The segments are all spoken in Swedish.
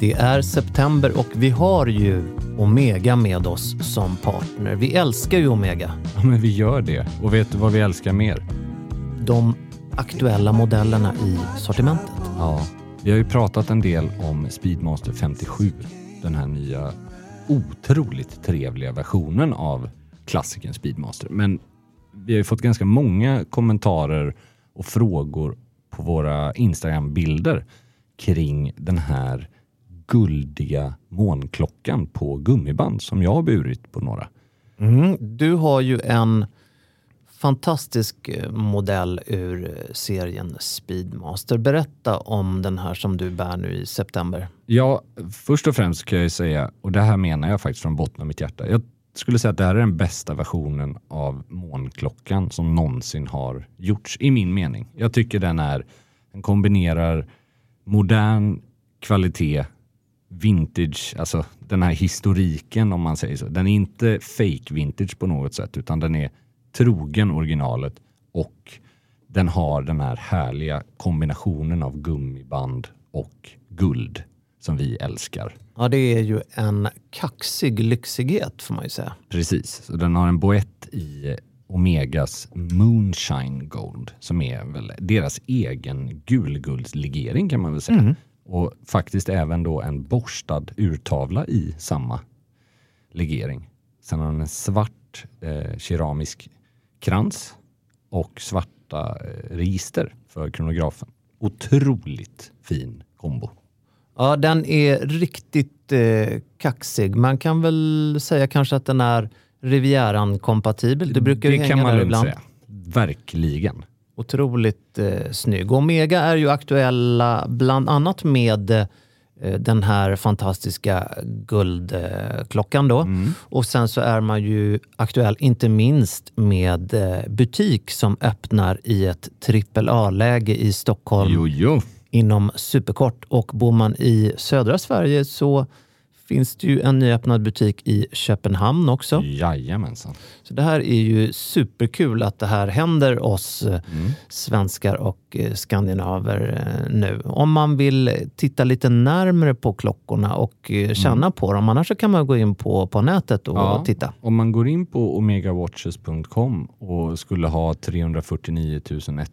Det är september och vi har ju Omega med oss som partner. Vi älskar ju Omega. Ja, men vi gör det. Och vet du vad vi älskar mer? De aktuella modellerna i sortimentet. Ja, vi har ju pratat en del om Speedmaster 57. Den här nya otroligt trevliga versionen av klassikern Speedmaster. Men vi har ju fått ganska många kommentarer och frågor på våra Instagram-bilder kring den här guldiga månklockan på gummiband som jag har burit på några. Mm. Du har ju en fantastisk eh, modell ur eh, serien Speedmaster. Berätta om den här som du bär nu i september. Ja, först och främst kan jag säga, och det här menar jag faktiskt från botten av mitt hjärta. Jag skulle säga att det här är den bästa versionen av månklockan som någonsin har gjorts i min mening. Jag tycker den är, den kombinerar modern kvalitet, vintage, alltså den här historiken om man säger så. Den är inte fake vintage på något sätt utan den är trogen originalet och den har den här härliga kombinationen av gummiband och guld som vi älskar. Ja, det är ju en kaxig lyxighet får man ju säga. Precis, så den har en boett i Omegas Moonshine Gold som är väl deras egen gulguldslegering kan man väl säga. Mm. Och faktiskt även då en borstad urtavla i samma legering. Sen har den en svart eh, keramisk krans och svarta eh, register för kronografen. Otroligt fin kombo. Ja, den är riktigt eh, kaxig. Man kan väl säga kanske att den är Rivieran-kompatibel. Det brukar ju det hänga där ibland. Säga. Verkligen. Otroligt eh, snygg. Omega är ju aktuella bland annat med eh, den här fantastiska guldklockan då. Mm. Och sen så är man ju aktuell, inte minst med eh, butik som öppnar i ett trippel A-läge i Stockholm jo, jo. inom superkort. Och bor man i södra Sverige så finns det ju en nyöppnad butik i Köpenhamn också. Jajamensan. Så det här är ju superkul att det här händer oss eh, mm. svenskar och eh, skandinaver eh, nu. Om man vill titta lite närmre på klockorna och känna mm. på dem. Annars kan man gå in på, på nätet och ja, titta. Om man går in på omegawatches.com och skulle ha 349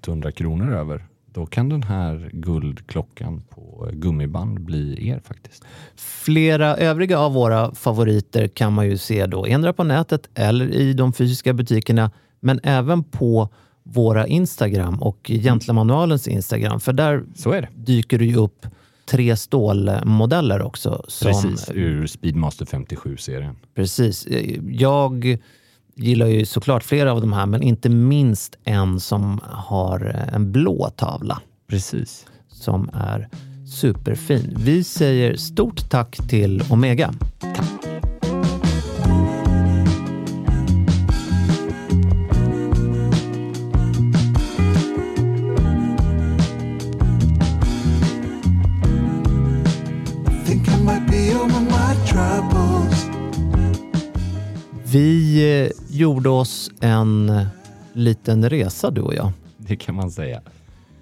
100 kronor över då kan den här guldklockan på gummiband bli er faktiskt. Flera övriga av våra favoriter kan man ju se då endera på nätet eller i de fysiska butikerna, men även på våra Instagram och Gentlemanualens Instagram. För där dyker det ju upp tre stålmodeller också. Som, Precis, ur Speedmaster 57-serien. Precis. Jag gillar ju såklart flera av de här, men inte minst en som har en blå tavla. Precis. Som är superfin. Vi säger stort tack till Omega. Tack. Gjorde oss en liten resa du och jag. Det kan man säga.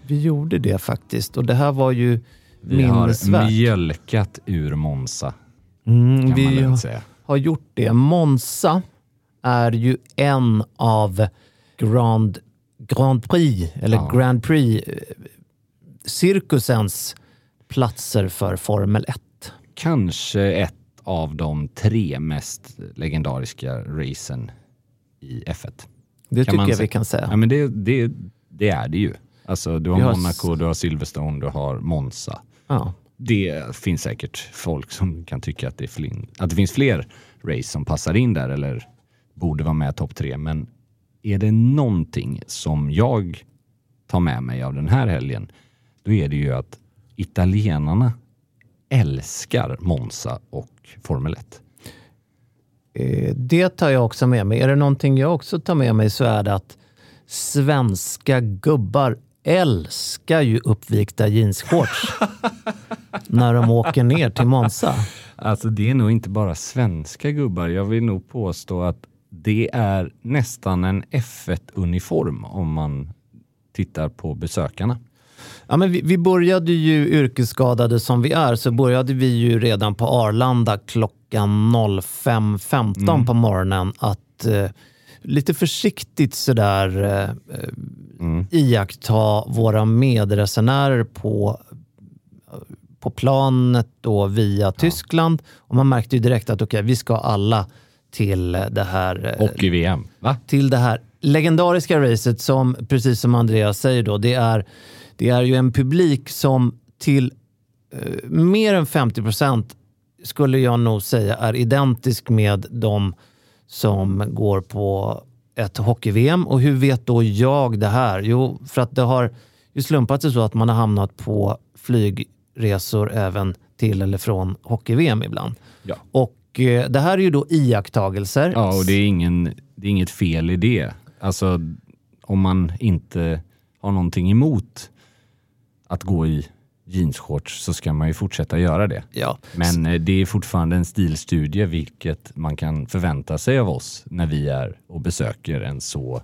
Vi gjorde det faktiskt och det här var ju vi minnesvärt. har mjölkat ur Monza. Mm, vi har, har gjort det. Monza är ju en av Grand, Grand Prix, eller ja. Grand Prix, eh, cirkusens platser för Formel 1. Kanske ett av de tre mest legendariska racen i F1. Det tycker jag vi kan säga. Ja, men det, det, det är det ju. Alltså, du har, har Monaco, du har Silverstone, du har Monza. Ja. Det finns säkert folk som kan tycka att det, flin, att det finns fler race som passar in där eller borde vara med topp tre. Men är det någonting som jag tar med mig av den här helgen, då är det ju att italienarna älskar Monza och Formel 1. Eh, det tar jag också med mig. Är det någonting jag också tar med mig så är det att svenska gubbar älskar ju uppvikta jeansshorts när de åker ner till Monza. Alltså det är nog inte bara svenska gubbar. Jag vill nog påstå att det är nästan en F1-uniform om man tittar på besökarna. Ja, men vi, vi började ju yrkesskadade som vi är, så började vi ju redan på Arlanda klockan 05.15 Mm. på morgonen att eh, lite försiktigt sådär eh, Mm. iaktta våra medresenärer på, på planet då via Tyskland. Och man märkte ju direkt att okej, vi ska alla till det här eh, Hockey-VM, va? till det här legendariska racet som, precis som Andreas säger, då, det, är, det är ju en publik som till eh, mer än 50 procent skulle jag nog säga är identisk med de som går på ett hockey-VM. Och hur vet då jag det här? Jo, för att det har ju slumpat sig så att man har hamnat på flygresor även till eller från hockey-VM ibland. Ja. Och eh, det här är ju då iakttagelser. Ja, och det är, ingen, det är inget fel i det. Alltså, om man inte har någonting emot att gå i jeansshorts så ska man ju fortsätta göra det. Ja. Men eh, det är fortfarande en stilstudie, vilket man kan förvänta sig av oss när vi är och besöker en så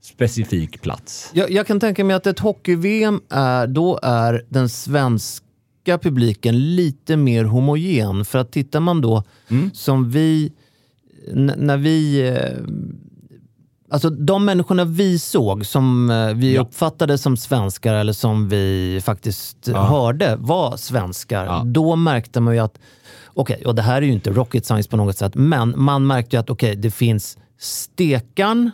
specifik plats. Jag, jag kan tänka mig att ett hockey-VM är, då är den svenska publiken lite mer homogen. För att tittar man då som vi, när vi, eh, alltså de människorna vi såg som eh, vi Ja. uppfattade som svenskar eller som vi faktiskt Ja. hörde var svenskar. Ja. Då märkte man ju att, okej, och det här är ju inte rocket science på något sätt, men man märkte ju att okej, det finns stekan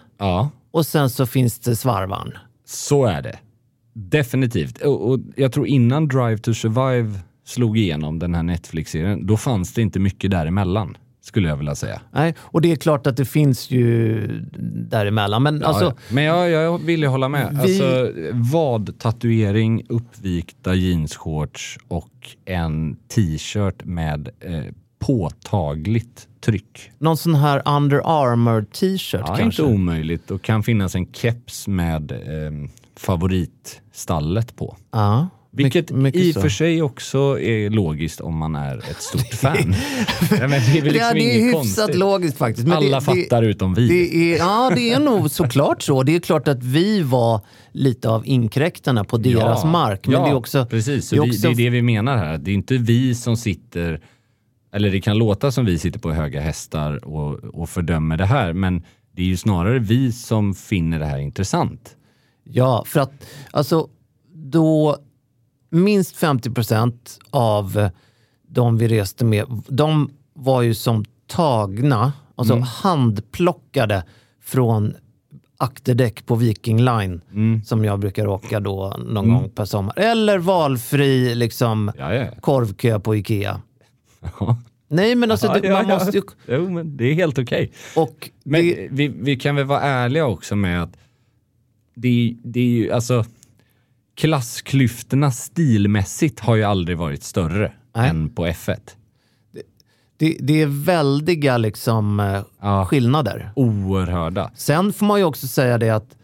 och sen så finns det svarvan. så är det. Definitivt. Och, och jag tror innan Drive to Survive slog igenom den här Netflix-serien, då fanns det inte mycket däremellan, skulle jag vilja säga. Nej, och det är klart att det finns ju däremellan. Men alltså, Ja, ja. Men jag, jag vill ju hålla med. Vi- Alltså, vad tatuering, uppvikta jeansshorts och en t-shirt med eh, påtagligt tryck. någon sån här Under Armour t-shirt Ja, kanske? inte omöjligt. Och kan finnas en keps med eh, favoritstallet på. Ja, Vilket mycket- i och för sig också är logiskt om man är ett stort fan. Det är väl liksom ja, det är hyfsat konstigt. logiskt faktiskt. Men Alla det, fattar utom vi. Det är, ja, det är nog såklart så. Det är klart att vi var lite av inkräktarna på deras mark. Men ja, det är också... precis. Så det är också- det är det vi menar här. Det är inte vi som sitter, eller det kan låta som vi sitter på höga hästar och, och fördömer det här, men det är ju snarare vi som finner det här intressant. Ja, för att alltså då minst 50 procent av de vi reste med, de var ju som tagna, alltså Mm. handplockade från akterdäck på Viking Line Mm. som jag brukar åka då någon gång per sommar. Eller valfri liksom Ja, ja. korvkö på Ikea. ja. Nej men alltså, det, man måste ju... Jo, men det är helt okej. Och Men det, vi, vi kan väl vara ärliga också med att det, det är ju, alltså klassklyftorna stilmässigt har ju aldrig varit större Nej. än på F1. det, det är väldiga liksom, eh, Ja. skillnader. Oerhörda. Sen får man ju också säga det att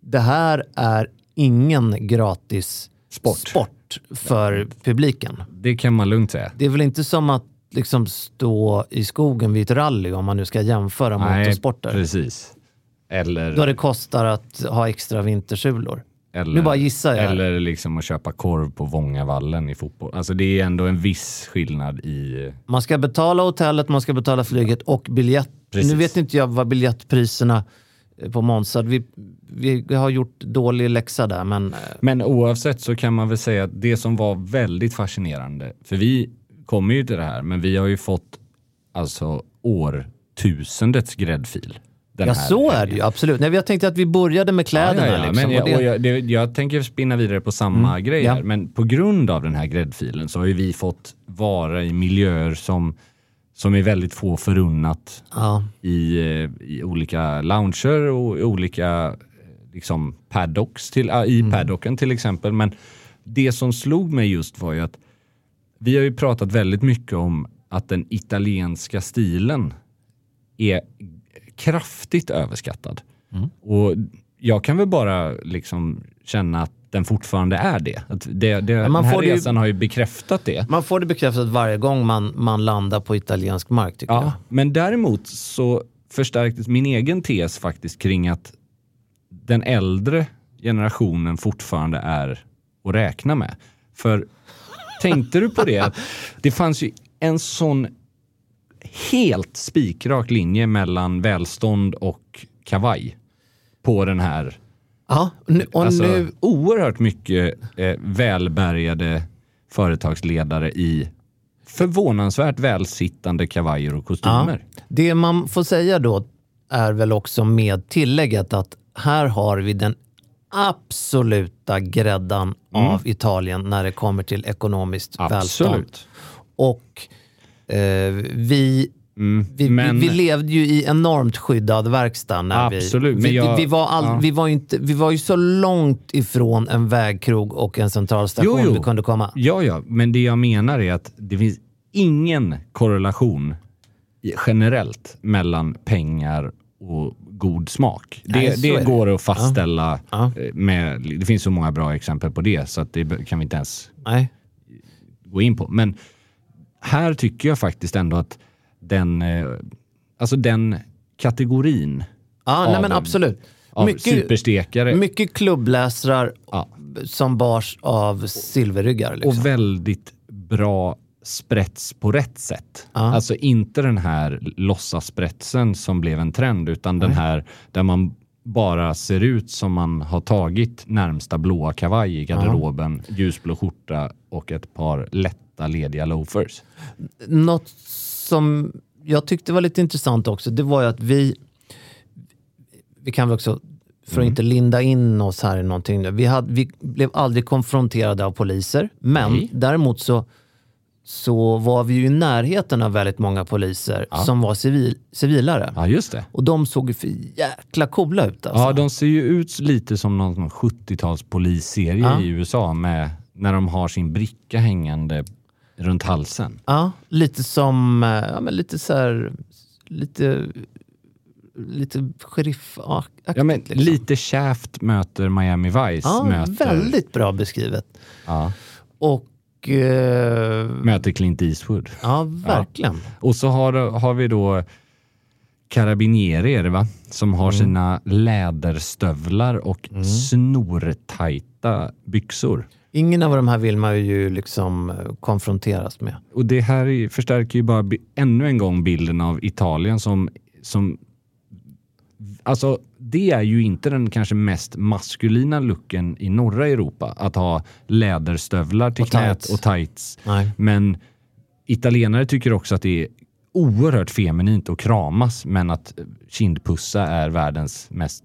det här är ingen gratis Sport. sport för publiken. Det kan man lugnt säga. Det är väl inte som att liksom stå i skogen vid ett rally om man nu ska jämföra motorsporter. precis. Eller, Då det kostar att ha extra vintersulor. Eller, Nu bara gissar jag. Eller liksom att köpa korv på Vångavallen i fotboll. Alltså det är ändå en viss skillnad i... Man ska betala hotellet, man ska betala flyget och biljett. Precis. Nu vet inte jag vad biljettpriserna eh, på Monza, vi, vi har gjort dålig läxa där men eh, Men oavsett så kan man väl säga att det som var väldigt fascinerande, för vi kommer ju till det här, men vi har ju fått alltså årtusendets gräddfil. Den ja här så är det ju absolut. Nej, jag tänkte att vi började med kläderna. Ja, ja. Liksom, Men jag, och det, jag, det, jag tänker spinna vidare på samma grej ja. här. Men på grund av den här gräddfilen så har ju vi fått vara i miljöer som, som är väldigt få förunnat ja. i, eh, i olika lounger och i olika eh, liksom paddocks till, äh, i paddocken till exempel. Men det som slog mig just var ju att vi har ju pratat väldigt mycket om att den italienska stilen är kraftigt överskattad. Och jag kan väl bara liksom känna att den fortfarande är det. Att det, det man den här det ju- resan har ju bekräftat det. Man får det bekräftat varje gång man, man landar på italiensk mark tycker jag. Ja, men däremot så förstärktes min egen tes faktiskt kring att den äldre generationen fortfarande är att räkna med. För tänkte du på det? Det fanns ju en sån helt spikrak linje mellan välstånd och kavaj på den här. Ja, och alltså, nu, Oerhört mycket eh, välbärgade företagsledare i förvånansvärt välsittande kavajer och kostymer. det man får säga då är väl också med tillägget att här har vi den absoluta gräddan av Italien när det kommer till ekonomiskt välstånd. Absolut. Och eh, vi, vi, men- vi, vi levde ju i enormt skyddad verkstad. När Absolut, vi, vi, jag- vi, var all, ja. vi, var ju inte, vi var ju så långt ifrån en vägkrog och en centralstation Jo, jo. vi kunde komma. Ja, ja, men det jag menar är att det finns ingen korrelation generellt mellan pengar och god smak. Nej, Det, så det går att fastställa Ja. eh, med, det finns så många bra exempel på det så att det kan vi inte ens Nej. gå in på. Men här tycker jag faktiskt ändå att den, eh, alltså den kategorin nej, Av- men absolut. av Mycket, superstekare mycket klubbläsrar Ja. som bars av silverryggar. Liksom. och väldigt bra sprätts på rätt sätt. Ja. Alltså inte den här låtsasprätsen som blev en trend utan den här där man bara ser ut som man har tagit närmsta blåa kavaj i garderoben, ljusblå skjorta och ett par lätta lediga loafers. Något som jag tyckte var lite intressant också, det var ju att vi, vi kan väl också, för Mm. att inte linda in oss här i någonting, nu, vi, hade, vi blev aldrig konfronterade av poliser, men Nej. däremot så, så var vi ju i närheten av väldigt många poliser som var civil, civilare. Ja, just det. Och de såg ju för jäkla coola ut alltså. Ja, de ser ju ut lite som någon 70-tals polisserie Ja. i USA med när de har sin bricka hängande runt halsen. Ja, lite som, eh, ja, men lite så här, lite, lite sheriff-aktigt. Ja, men liksom. lite Shaft möter Miami Vice. Ja, möter, väldigt bra beskrivet. Ja, Och eh, möter Clint Eastwood. ja, verkligen. Och så har, har vi då Carabinieri är det va? Som har sina läderstövlar och snortajta byxor. Ingen av de här vill man ju liksom eh, konfronteras med. Och det här är- förstärker ju bara ännu en gång bilden av Italien som, som Alltså det är ju inte den kanske mest maskulina looken i norra Europa att ha läderstövlar till Och knät tights. och tights. Nej. Men italienare tycker också att det är oerhört feminint att kramas men att kindpussa är världens mest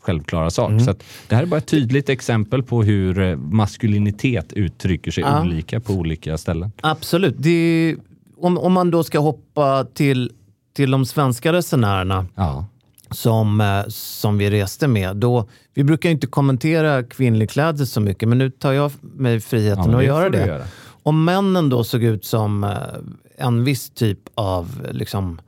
självklara sak. Mm. Så det här är bara ett tydligt exempel på hur eh, maskulinitet uttrycker sig Ja. olika på olika ställen. Absolut. Det, om, om man då ska hoppa till, till de svenska resenärerna Ja. som, eh, som vi reste med. Då, vi brukar inte kommentera kvinnlig klädsel så mycket, men nu tar jag mig friheten men att göra det. göra. Om männen då såg ut som eh, en viss typ av, liksom,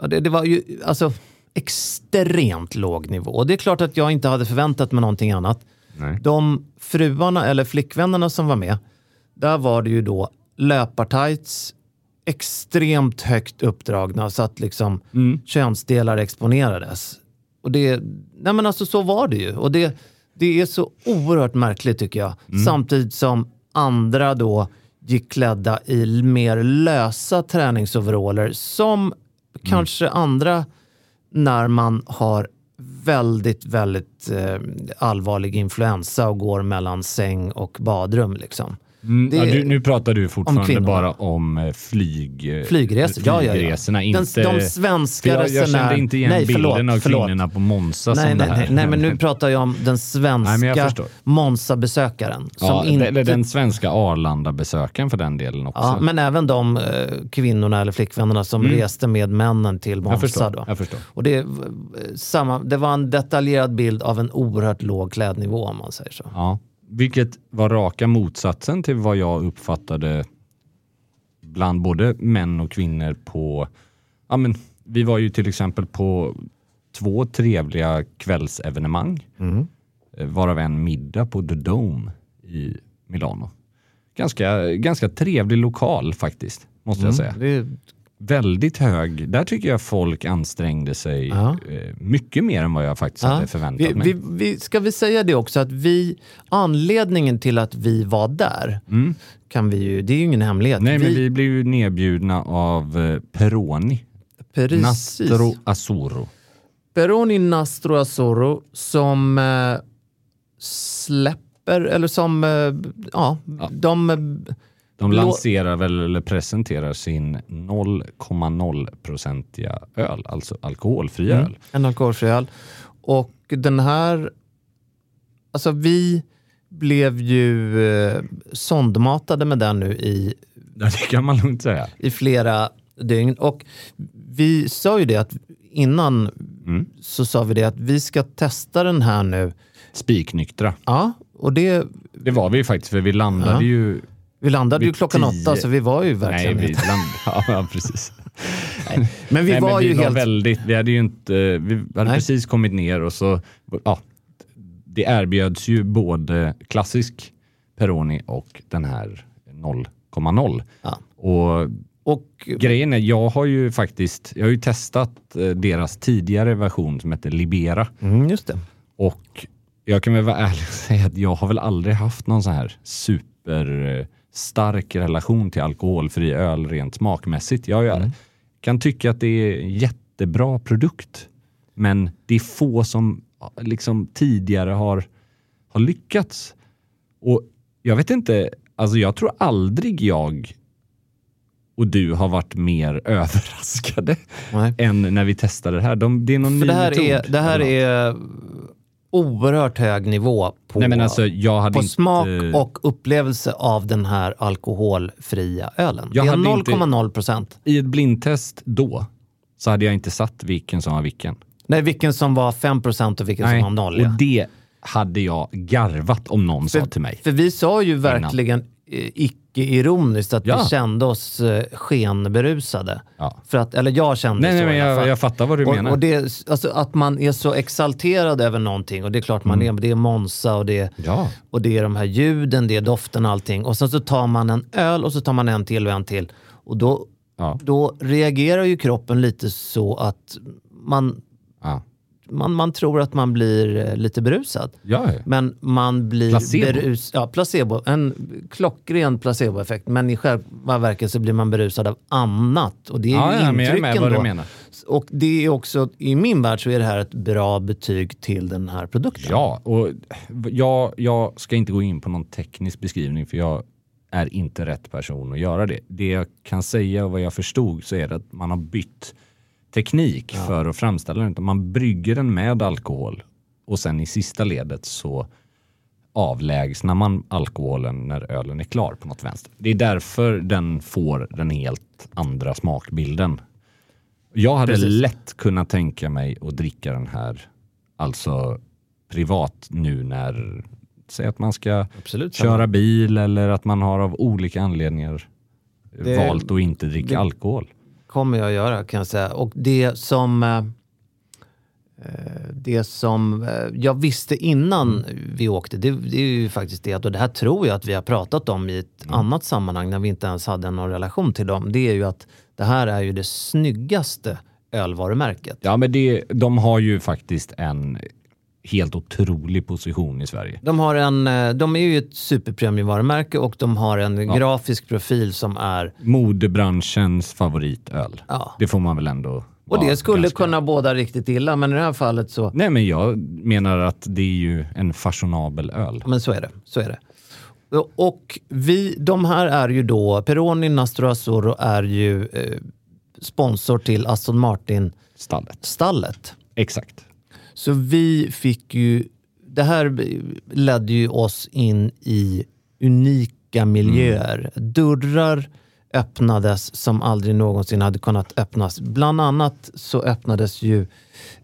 ja, det, det var ju alltså extremt låg nivå. Och det är klart att jag inte hade förväntat mig någonting annat. Nej. De fruarna eller flickvännerna som var med, där var det ju då löpartights, extremt högt uppdragna så att liksom könsdelar exponerades. Och det, nej men alltså så var det ju. Och det, det är så oerhört märkligt tycker jag. Samtidigt som andra då gick klädda i mer lösa träningsoveraller som kanske andra när man har väldigt, väldigt eh, allvarlig influensa och går mellan säng och badrum. Liksom. Mm, ja, du, nu pratar du fortfarande kvinnorna. bara om eh, flyg, eh, Flygresor, ja, ja, flygresorna. Den, Inte, de svenska jag, jag kände inte igen Nej, bilden förlåt, av förlåt. kvinnorna på Monza Nej, som nej, det här. nej, nej, men nu pratar jag om den svenska. Monza-besökaren. Ja, inte, Eller den svenska Arlanda-besökaren för den delen också. ja, men även de eh, kvinnorna eller flickvännerna som reste med männen till Mm. jag, Monza. förstår, Då. jag förstår. Och det, samma, det var en detaljerad bild av en oerhört låg klädnivå om man säger så. Ja. Vilket var raka motsatsen till vad jag uppfattade bland både män och kvinnor på... Ja, men, vi var ju till exempel på två trevliga kvällsevenemang. eh, Varav en middag på The Dome i Milano. Ganska, ganska trevlig lokal faktiskt, måste jag säga. Det väldigt hög. Där tycker jag folk ansträngde sig Ja. eh, mycket mer än vad jag faktiskt hade förväntat vi, mig. vi, vi, ska vi säga det också att vi, anledningen till att vi var där, kan vi ju, det är ju ingen hemlighet. Mm. Nej, men vi blev ju nedbjudna av eh, Peroni. precis. Nastro Azzurro. Peroni Nastro Azzurro som eh, släpper, eller som, eh, ja, de... De lanserar väl, eller presenterar sin 0,0-procentiga öl, alltså alkoholfri öl. En alkoholfri öl. Och den här, alltså vi blev ju eh, sondmatade med den nu i, det kan man lugnt säga. i flera dygn. Och vi sa ju det att innan så sa vi det att vi ska testa den här nu. Spiknyktra. Ja, och det, Det var vi ju faktiskt, för vi landade Ja. ju... vi landade ju klockan tio. åtta så vi var ju Nej, verkligen vi inte. landade... Ja, precis. Men vi Nej, var men vi ju var helt... väldigt... Vi hade ju inte... Vi hade Nej. precis kommit ner och så... Ja, det erbjöds ju både klassisk Peroni och den här 0,0. Ja. Och Och Grejen är, jag har ju faktiskt, jag har ju testat eh, deras tidigare version som heter Libera Mm, just det. och jag kan väl vara ärlig och säga att jag har väl aldrig haft någon så här superstark relation till alkoholfri öl rent smakmässigt. Jag gör, kan tycka att det är jättebra produkt, men det är få som liksom tidigare har, har lyckats. Och jag vet inte, alltså jag tror aldrig jag och du har varit mer överraskade Nej. än när vi testade det här. De, det är någon För ny det här metod. är, det här är oerhört hög nivå på, Nej alltså på inte... smak och upplevelse av den här alkoholfria ölen. Jag det är hade inte- 0,0 procent. I ett blindtest då så hade jag inte satt vilken som var vilken. Nej, vilken som var 5 procent och vilken som var noll. och Ja. det hade jag garvat om någon sa till mig. För vi sa ju verkligen eh, icke-ironiskt att Ja. vi kände oss eh, skenberusade. Ja. För att, eller jag kände Nej, så nej men jag, jag fattar vad du och, menar. och det, alltså, att man är så exalterad över någonting och det är klart man Mm. är, det är Monza och det Ja. och det är de här ljuden, det är doften och allting. Och sen så tar man en öl och så tar man en till och en till. Och då, Ja. då reagerar ju kroppen lite så att man, Ja. Man, man tror att man blir eh, lite berusad. Ja, Men man blir Placebo. berus... Ja, placebo. En klockren placeboeffekt. Men i själva verket så blir man berusad av annat. Och det är ja, ju ja men jag är med intrycken då. Och det är också, i min värld så är det här ett bra betyg till den här produkten. Ja, och jag, jag ska inte gå in på någon teknisk beskrivning för jag är inte rätt person att göra det. Det jag kan säga och vad jag förstod så är det att man har bytt teknik för att framställa den. Man brygger den med alkohol och sen i sista ledet så avlägsnar man alkoholen när ölen är klar på något vänster. Det är därför den får den helt andra smakbilden. Jag hade Precis. lätt kunnat tänka mig att dricka den här, alltså privat nu när, säg att man ska Absolut. köra bil eller att man har av olika anledningar Det- valt att inte dricka det- alkohol. Kommer jag göra kan jag säga. Och det som, eh, eh, det som eh, jag visste innan vi åkte, det, det är ju faktiskt det, och det här tror jag att vi har pratat om i ett annat sammanhang när vi inte ens hade någon relation till dem. Det är ju att det här är ju det snyggaste ölvarumärket. Ja, men det, de har ju faktiskt en helt otrolig position i Sverige. De, har en, eh, de är ju ett superpremiumvarumärke och de har en grafisk profil som är... Modebranschens favoritöl. Ja. Det får man väl ändå Och det skulle ganska- kunna båda riktigt illa, men i det här fallet så... Nej, men jag menar att det är ju en fashionabel öl. Men så är det. Så är det. Och vi, de här är ju då, Peroni Nastro Azzurro är ju eh, sponsor till Aston Martin-stallet. Stallet. Exakt. Så vi fick ju, det här ledde ju oss in i unika miljöer. Dörrar öppnades som aldrig någonsin hade kunnat öppnas. Bland annat så öppnades ju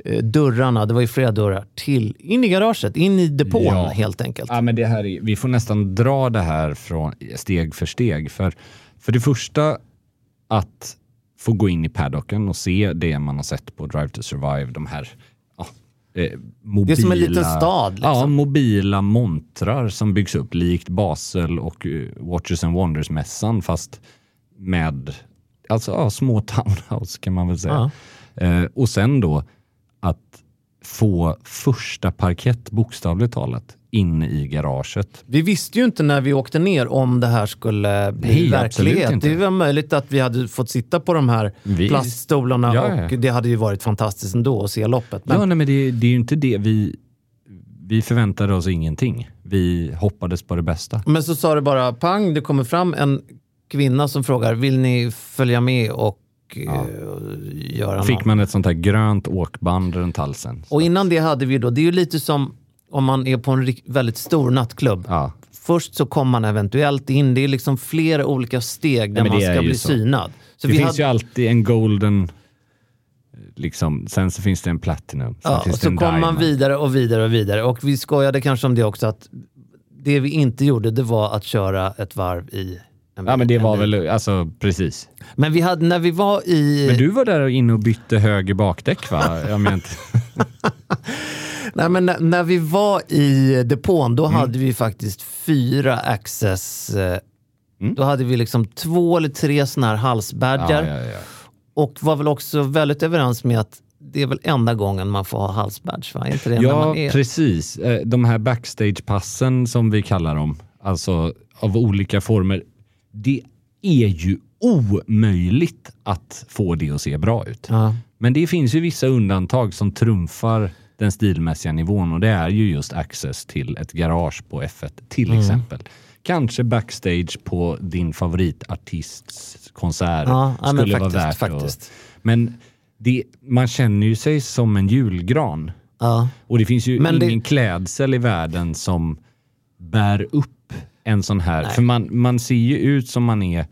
eh, dörrarna, det var ju flera dörrar, till in i garaget, in i depån Ja. helt enkelt. Ja, men det här är, vi får nästan dra det här från steg för steg. För, för det första, att få gå in i paddocken och se det man har sett på Drive to Survive, de här eh, mobila... Det är som en liten stad, liksom. Ja, mobila montrar som byggs upp likt Basel och eh, Watches and Wonders-mässan fast med alltså ja, små townhouse kan man väl säga. Ja. Eh, och sen då att få första parkett bokstavligt talat inne i garaget. Vi visste ju inte när vi åkte ner om det här skulle bli Nej, verklighet. inte. Det var möjligt att vi hade fått sitta på de här Vi- plaststolarna Ja, ja. och det hade ju varit fantastiskt ändå att se loppet. Men Ja, nej, men det, det är ju inte det vi... Vi förväntade oss ingenting. Vi hoppades på det bästa. Men så sa det bara pang, det kommer fram en kvinna som frågar, vill ni följa med och eh, göra Fick något? man ett sånt här grönt åkband runt halsen. Och innan det hade vi då, det är ju lite som om man är på en väldigt stor nattklubb. Ja, Först så kommer man eventuellt in, det är liksom flera olika steg där men man ska bli så. synad. Så det vi finns hade, ju alltid en golden, liksom, sen så finns det en platinum. Sen ja, finns och så kommer man vidare och vidare och vidare. Och vi skojade kanske om det också, att det vi inte gjorde, det var att köra ett varv i Ja men det var väl, alltså precis. Men vi hade, när vi var i... Men du var där inne och bytte höger bakdäck va? Jag menar inte. Nej, men när, när vi var i depån, Mm. då hade vi faktiskt fyra access. Eh, Mm. Då hade vi liksom två eller tre sådana här halsbadgar. Ja, ja, ja. Och var väl också väldigt överens med att det är väl enda gången man får ha halsbadge, va? Inte det Ja, är... precis. Eh, De här backstagepassen som vi kallar dem, alltså av olika former. Det är ju omöjligt att få det att se bra ut. Ja. Men det finns ju vissa undantag som trumfar den stilmässiga nivån och det är ju just access till ett garage på F1 till Mm. exempel. Kanske backstage på din favoritartists konsert Ja, ja, skulle faktiskt, vara värt faktiskt. Att, men det, man känner ju sig som en julgran. Ja. Och det finns ju Men det- ingen klädsel i världen som bär upp en sån här. Nej. För man, man ser ju ut som man är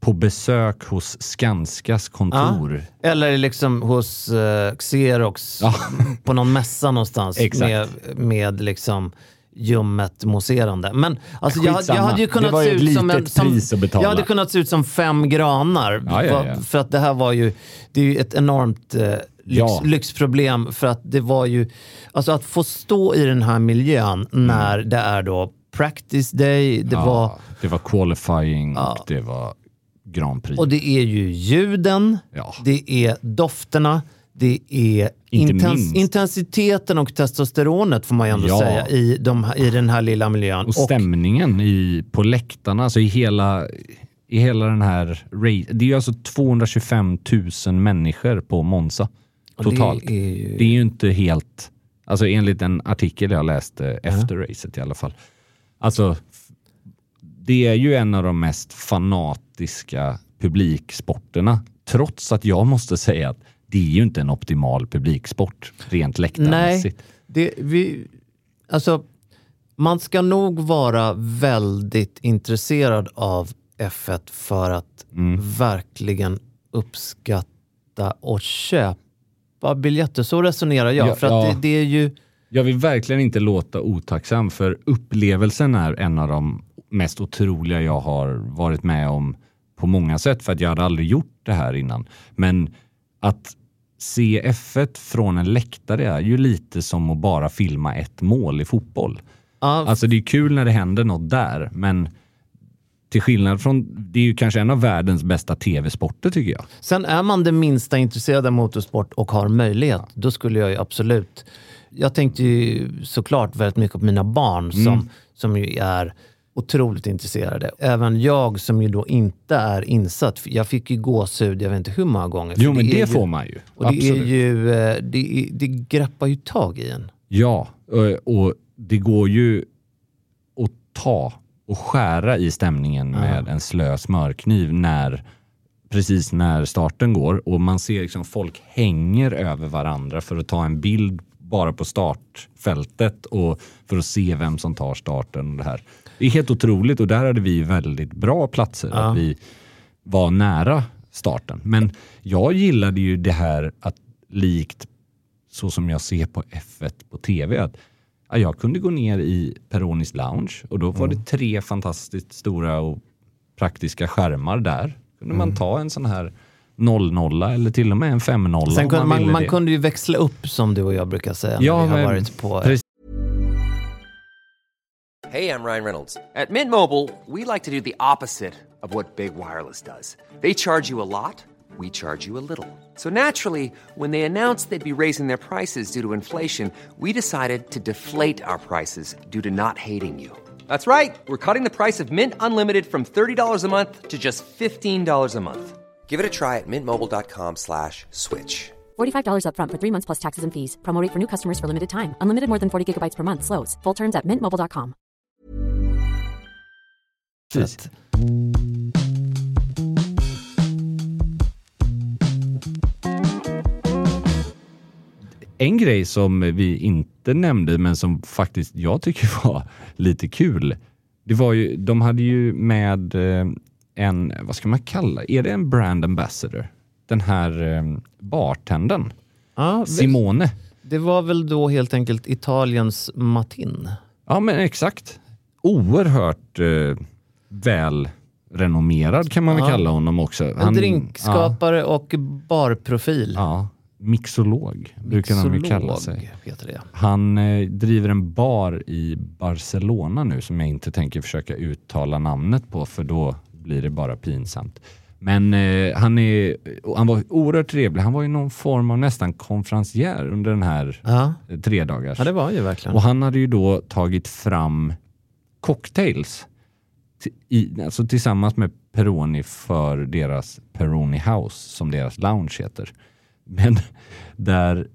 på besök hos Skanskas kontor. Eller liksom hos uh, Xerox Ja. på någon mässa någonstans med, med liksom ljummet mousserande. Men alltså, jag, jag hade ju kunnat se ut som en... Som. Jag hade kunnat se ut som fem granar. Ja, ja, ja. För- att det här var ju, det är ju ett enormt eh, lyx, Ja. lyxproblem. För att det var ju, alltså att få stå i den här miljön när det är då practice day, det Ja, var, det var qualifying och det var Grand Prix. och det är ju ljuden, Ja. det är dofterna, det är Inte intens- intensiteten och testosteronet får man ju ändå Ja. säga i, de, i den här lilla miljön. Och stämningen i, på läktarna, alltså i hela, i hela den här race. Det är ju alltså 225 000 människor på Monza och totalt. Det är ju, Det är ju inte helt, alltså enligt en artikel jag läste efter racet i alla fall. Alltså, det är ju en av de mest fanatiska publiksporterna. Trots att jag måste säga att det är ju inte en optimal publiksport rent Nej, läktarmässigt. det, vi, alltså, man ska nog vara väldigt intresserad av F1 för att Mm. verkligen uppskatta och köpa biljetter. Så resonerar jag. Ja, för att ja. det, det är ju... Jag vill verkligen inte låta otacksam för upplevelsen är en av de mest otroliga jag har varit med om på många sätt för att jag hade aldrig gjort det här innan. Men att se F1 från en läktare är ju lite som att bara filma ett mål i fotboll. Ja, Alltså det är kul när det händer något där, men till skillnad från, det är ju kanske en av världens bästa tv-sporter tycker jag. Sen är man det minsta intresserad av motorsport och har möjlighet, då skulle jag ju absolut... Jag tänkte ju såklart väldigt mycket på mina barn som, Mm. som ju är otroligt intresserade. Även jag som ju då inte är insatt. Jag fick ju gåshud, jag vet inte hur många gånger. Jo men det ju, får man ju. Och det Absolut. är ju, eh, det, det greppar ju tag i en. Ja, och- och det går ju att ta och skära i stämningen med en slö smörkniv när precis när starten går och man ser liksom folk hänger över varandra för att ta en bild bara på startfältet och för att se vem som tar starten. Och det, här. det är helt otroligt och där hade vi väldigt bra platser. Att vi var nära starten. Men jag gillade ju det här att likt så som jag ser på F1 på tv. Att ja, jag kunde gå ner i Peronis lounge och då var det tre fantastiskt stora och praktiska skärmar där. kunde man ta en sån här 0-0 eller till och med en 5-0 Sen kunde, man, man, kunde ju växla upp som du och jag brukar säga Ja, när vi har varit på... Hey, I'm Ryan Reynolds. At Mint Mobile, we like to do the opposite of what Big Wireless does. They charge you a lot, we charge you a little. So naturally, when they announced they'd be raising their prices due to inflation, we decided to deflate our prices due to not hating you. That's right. We're cutting the price of Mint Unlimited from $30 a month to just $15 a month. Give it a try at mintmobile.com slash switch. $45 upfront for three months plus taxes and fees. Promo rate for new customers for limited time. Unlimited more than 40 gigabytes per month. Slows. Full terms at mintmobile.com. Att, En grej som vi inte nämnde men som faktiskt jag tycker var lite kul. Det var ju, de hade ju med eh, en, vad ska man kalla, är det en brand ambassador? Den här eh, bartendern, ja, Simone. det var väl då helt enkelt Italiens Matin. Ja men exakt. Oerhört eh, väl renommerad kan man väl Ja. kalla honom också. En drinkskapare och barprofil. Ja, ja, mixolog brukar de ju kalla sig. Mixolog. Han eh, driver en bar i Barcelona nu som jag inte tänker försöka uttala namnet på för då blir det bara pinsamt. Men eh, han, är, han var oerhört trevlig. Han var ju någon form av nästan konferencier under den här Ja. eh, tre dagars. ja, det var ju verkligen. Och han hade ju då tagit fram cocktails i, alltså tillsammans med Peroni för deras Peroni House som deras lounge heter. Men där,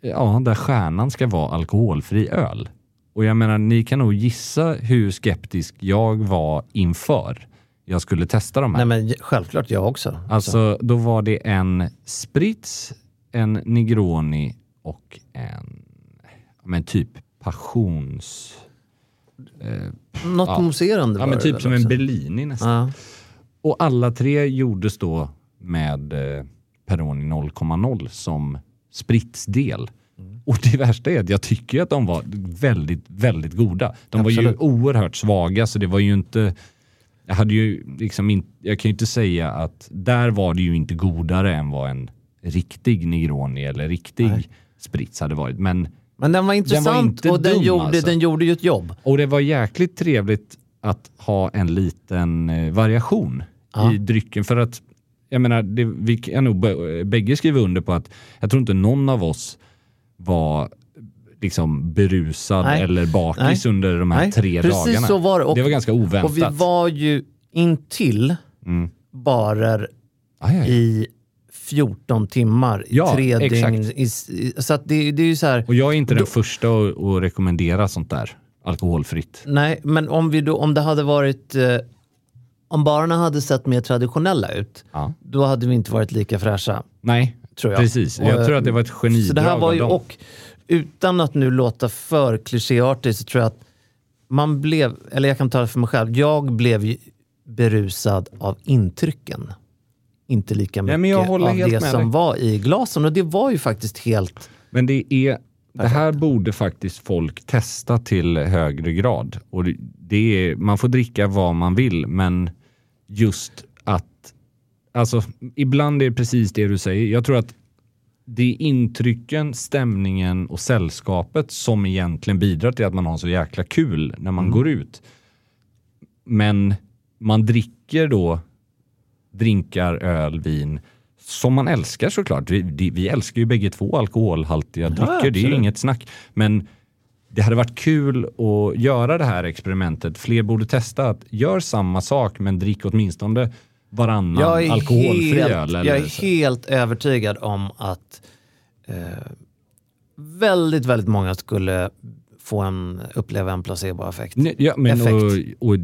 ja, där stjärnan ska vara alkoholfri öl. Och jag menar, ni kan nog gissa hur skeptisk jag var inför jag skulle testa de här. Nej, men självklart jag också. Alltså, då var det en Spritz, en Negroni och en men typ passions... Något ja. mousserande Ja, var men det typ som en också. Bellini nästan. Ja. Och alla tre gjordes då med eh, Peroni 0,0 som spritsdel. Mm. Och det värsta är att jag tycker att de var väldigt, väldigt goda. De var ju Absolut. oerhört svaga så det var ju inte... Jag hade ju liksom inte... Jag kan ju inte säga att där var det ju inte godare än vad en riktig Negroni eller riktig Nej. sprits hade varit. Men Men den var intressant inte och den, dum, gjorde, alltså. den gjorde ju ett jobb. och det var jäkligt trevligt att ha en liten eh, variation Ja. i drycken. För att, jag menar, det, vi kan nog bä- bägge skriva under på att jag tror inte någon av oss var liksom berusad Nej. eller bakis Nej. under de här Nej, tre precis dagarna. så var det. Och- det var ganska oväntat. Och vi var ju intill Mm. barer Aj, aj. i 14 timmar, i Ja, tre exakt. dygn. I, så att det, det är ju så här, Och jag är inte den Då- första att, att rekommendera sånt där alkoholfritt. nej, men om, vi då, om det hade varit, eh, om barerna hade sett mer traditionella ut, Ja. då hade vi inte varit lika fräscha. Nej, Tror jag. precis. Och, Jag tror att det var ett Så det genidrag här var av ju, dem. och utan att nu låta för klichéartig så tror jag att man blev, eller jag kan tala för mig själv, jag blev berusad av intrycken. Inte lika mycket men jag håller av det som dig. var i glasen. Och det var ju faktiskt helt... Men det är det här borde faktiskt folk testa till högre grad. Och det är, man får dricka vad man vill, men just att... Alltså, ibland är det precis det du säger. Jag tror att det är intrycken, stämningen och sällskapet som egentligen bidrar till att man har så jäkla kul när man går ut. Men man dricker då drinkar, öl, vin som man älskar såklart. Vi, vi älskar ju bägge två alkoholhaltiga drycker, det är ju absolut. inget snack. Men det hade varit kul att göra det här experimentet. Fler borde testa att gör samma sak men drick åtminstone varannan Jag är, alkoholfri helt, öl. Eller jag är så. helt övertygad om att eh, väldigt, väldigt många skulle få en, uppleva en placeboeffekt. Ja, men och, och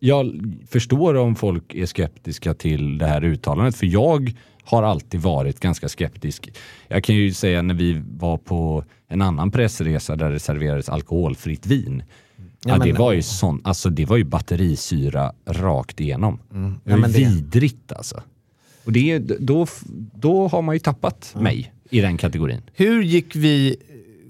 jag förstår om folk är skeptiska till det här uttalandet, för jag har alltid varit ganska skeptisk. Jag kan ju säga när vi var på en annan pressresa där det serverades alkoholfritt vin. Ja, men- det var ju sån, alltså det var ju batterisyra rakt igenom. Det Ja, var det- vidrigt alltså. Och det, då, då har man ju tappat mig i den kategorin. Hur gick vi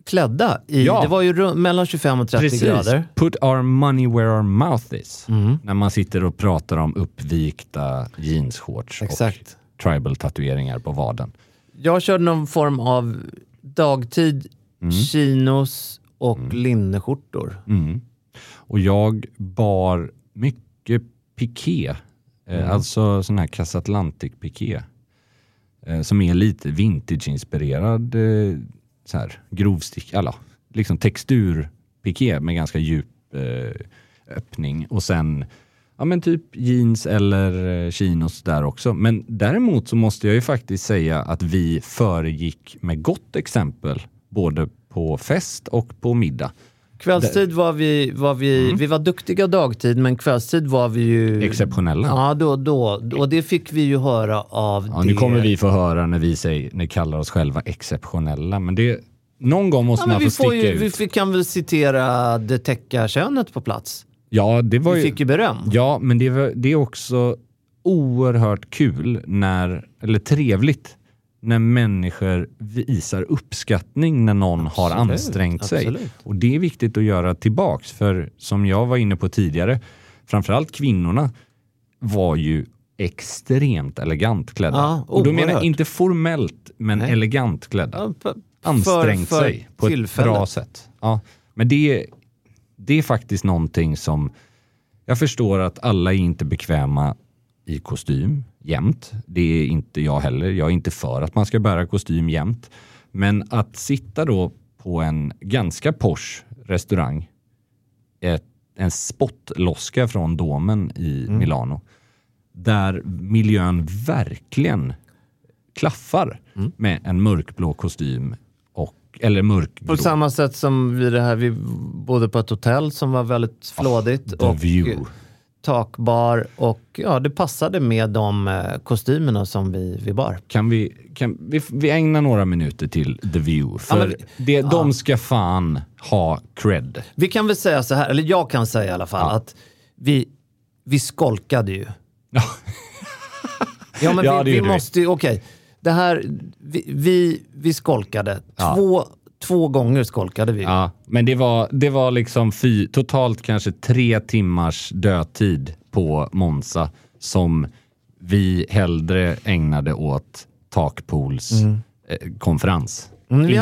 klädda? I, Ja. Det var ju mellan 25 och 30 grader. Put our money where our mouth is. Mm. När man sitter och pratar om uppvikta jeansshorts Exakt. och tribal tatueringar på vaden. Jag körde någon form av dagtid, Mm. chinos och linneskjortor. Och jag bar mycket piké Eh, Alltså sån här Casatlantic piké. Eh, som är lite vintage-inspirerad eh, så här, grovstick, alla, liksom texturpiké med ganska djup öppning och sen ja, men typ jeans eller chinos där också. Men däremot så måste jag ju faktiskt säga att vi föregick med gott exempel både på fest och på middag. Kvällstid var vi, var vi, Mm. vi var duktiga dagtid, men kvällstid var vi ju... Exceptionella. Ja, då, då, och det fick vi ju höra av Ja, det. nu kommer vi få höra när vi säger, när vi kallar oss själva exceptionella, men det, någon gång måste Ja, man vi, få sticka ju, vi ut. fick- kan väl citera det täcka könet på plats. Ja, det var Vi ju, fick ju beröm. ja, men det, var, det är också oerhört kul när, eller trevligt, när människor visar uppskattning när någon har Absolut, ansträngt sig. absolut. Och det är viktigt att göra tillbaks, för som jag var inne på tidigare, framförallt kvinnorna var ju extremt elegant klädda. Ja, och då menar jag inte formellt, men Nej. elegant klädda. Ja, Ansträngt för- för sig på ett tillfället. bra sätt. Ja, men det, det är faktiskt någonting som jag förstår att alla är inte bekväma i kostym jämt. Det är inte jag heller. Jag är inte för att man ska bära kostym jämt. Men att sitta då på en ganska posh restaurang, ett, en spottloska från domen i Mm. Milano, där miljön verkligen klaffar Mm. med en mörkblå kostym och, eller mörkgrå. På samma sätt som vi det här, vi bodde på ett hotell som var väldigt flådigt. The view. Takbar och ja, det passade med de eh, kostymerna som vi, vi bar. Kan vi, kan, vi, vi ägnar några minuter till The View. För men- det, de ska fan ha cred. Vi kan väl säga så här, eller jag kan säga i alla fall, Ja. att vi, vi skolkade ju. ja, men Ja, det vi, vi måste ju, okej. Det här, vi, vi, vi skolkade. Ja. Två, två gånger skolkade vi. Ja, men det var, det var liksom fy, totalt kanske tre timmars dödtid på Monza som vi hellre ägnade åt takpools eh, konferens. Mm, vi,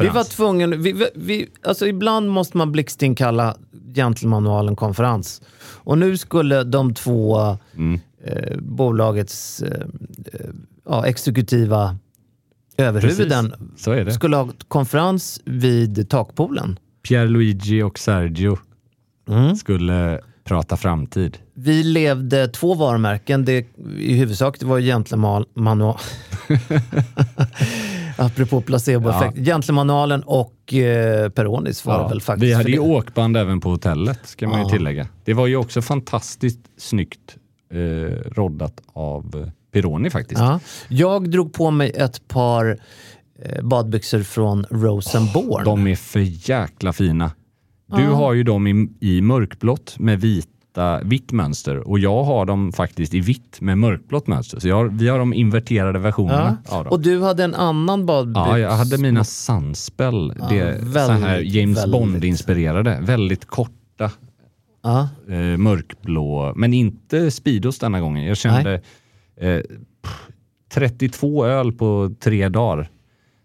vi var tvungna, vi, vi, vi, alltså ibland måste man blixtinkalla gentlemanualen konferens. Och nu skulle de två Mm. eh, bolagets eh, eh, ja, exekutiva överhuvuden Så är det. skulle ha konferens vid takpoolen. Pierluigi och Sergio Mm. skulle prata framtid. Vi levde två varumärken. Det, I huvudsak det var gentlemanual... Apropå placeboeffekt. Gentlemanualen och eh, Peronis var det väl faktiskt. vi hade ju åkband även på hotellet, ska man Ja. ju tillägga. Det var ju också fantastiskt snyggt eh, roddat av Pironi faktiskt. Ja. Jag drog på mig ett par eh, badbyxor från Rosenborn. De är för jäkla fina. Du har ju dem i, i mörkblått med vita, vitt mönster och jag har dem faktiskt i vitt med mörkblått mönster. Så har, vi har de inverterade versionerna ja. av dem. Och du hade en annan badbyx. Ja, jag hade mina Sunspell, det så här väldigt, James väldigt. Bond-inspirerade. Väldigt korta, Ja. eh, mörkblå, men inte Speedos denna gången. Jag kände eh, pff, 32 öl på tre dagar.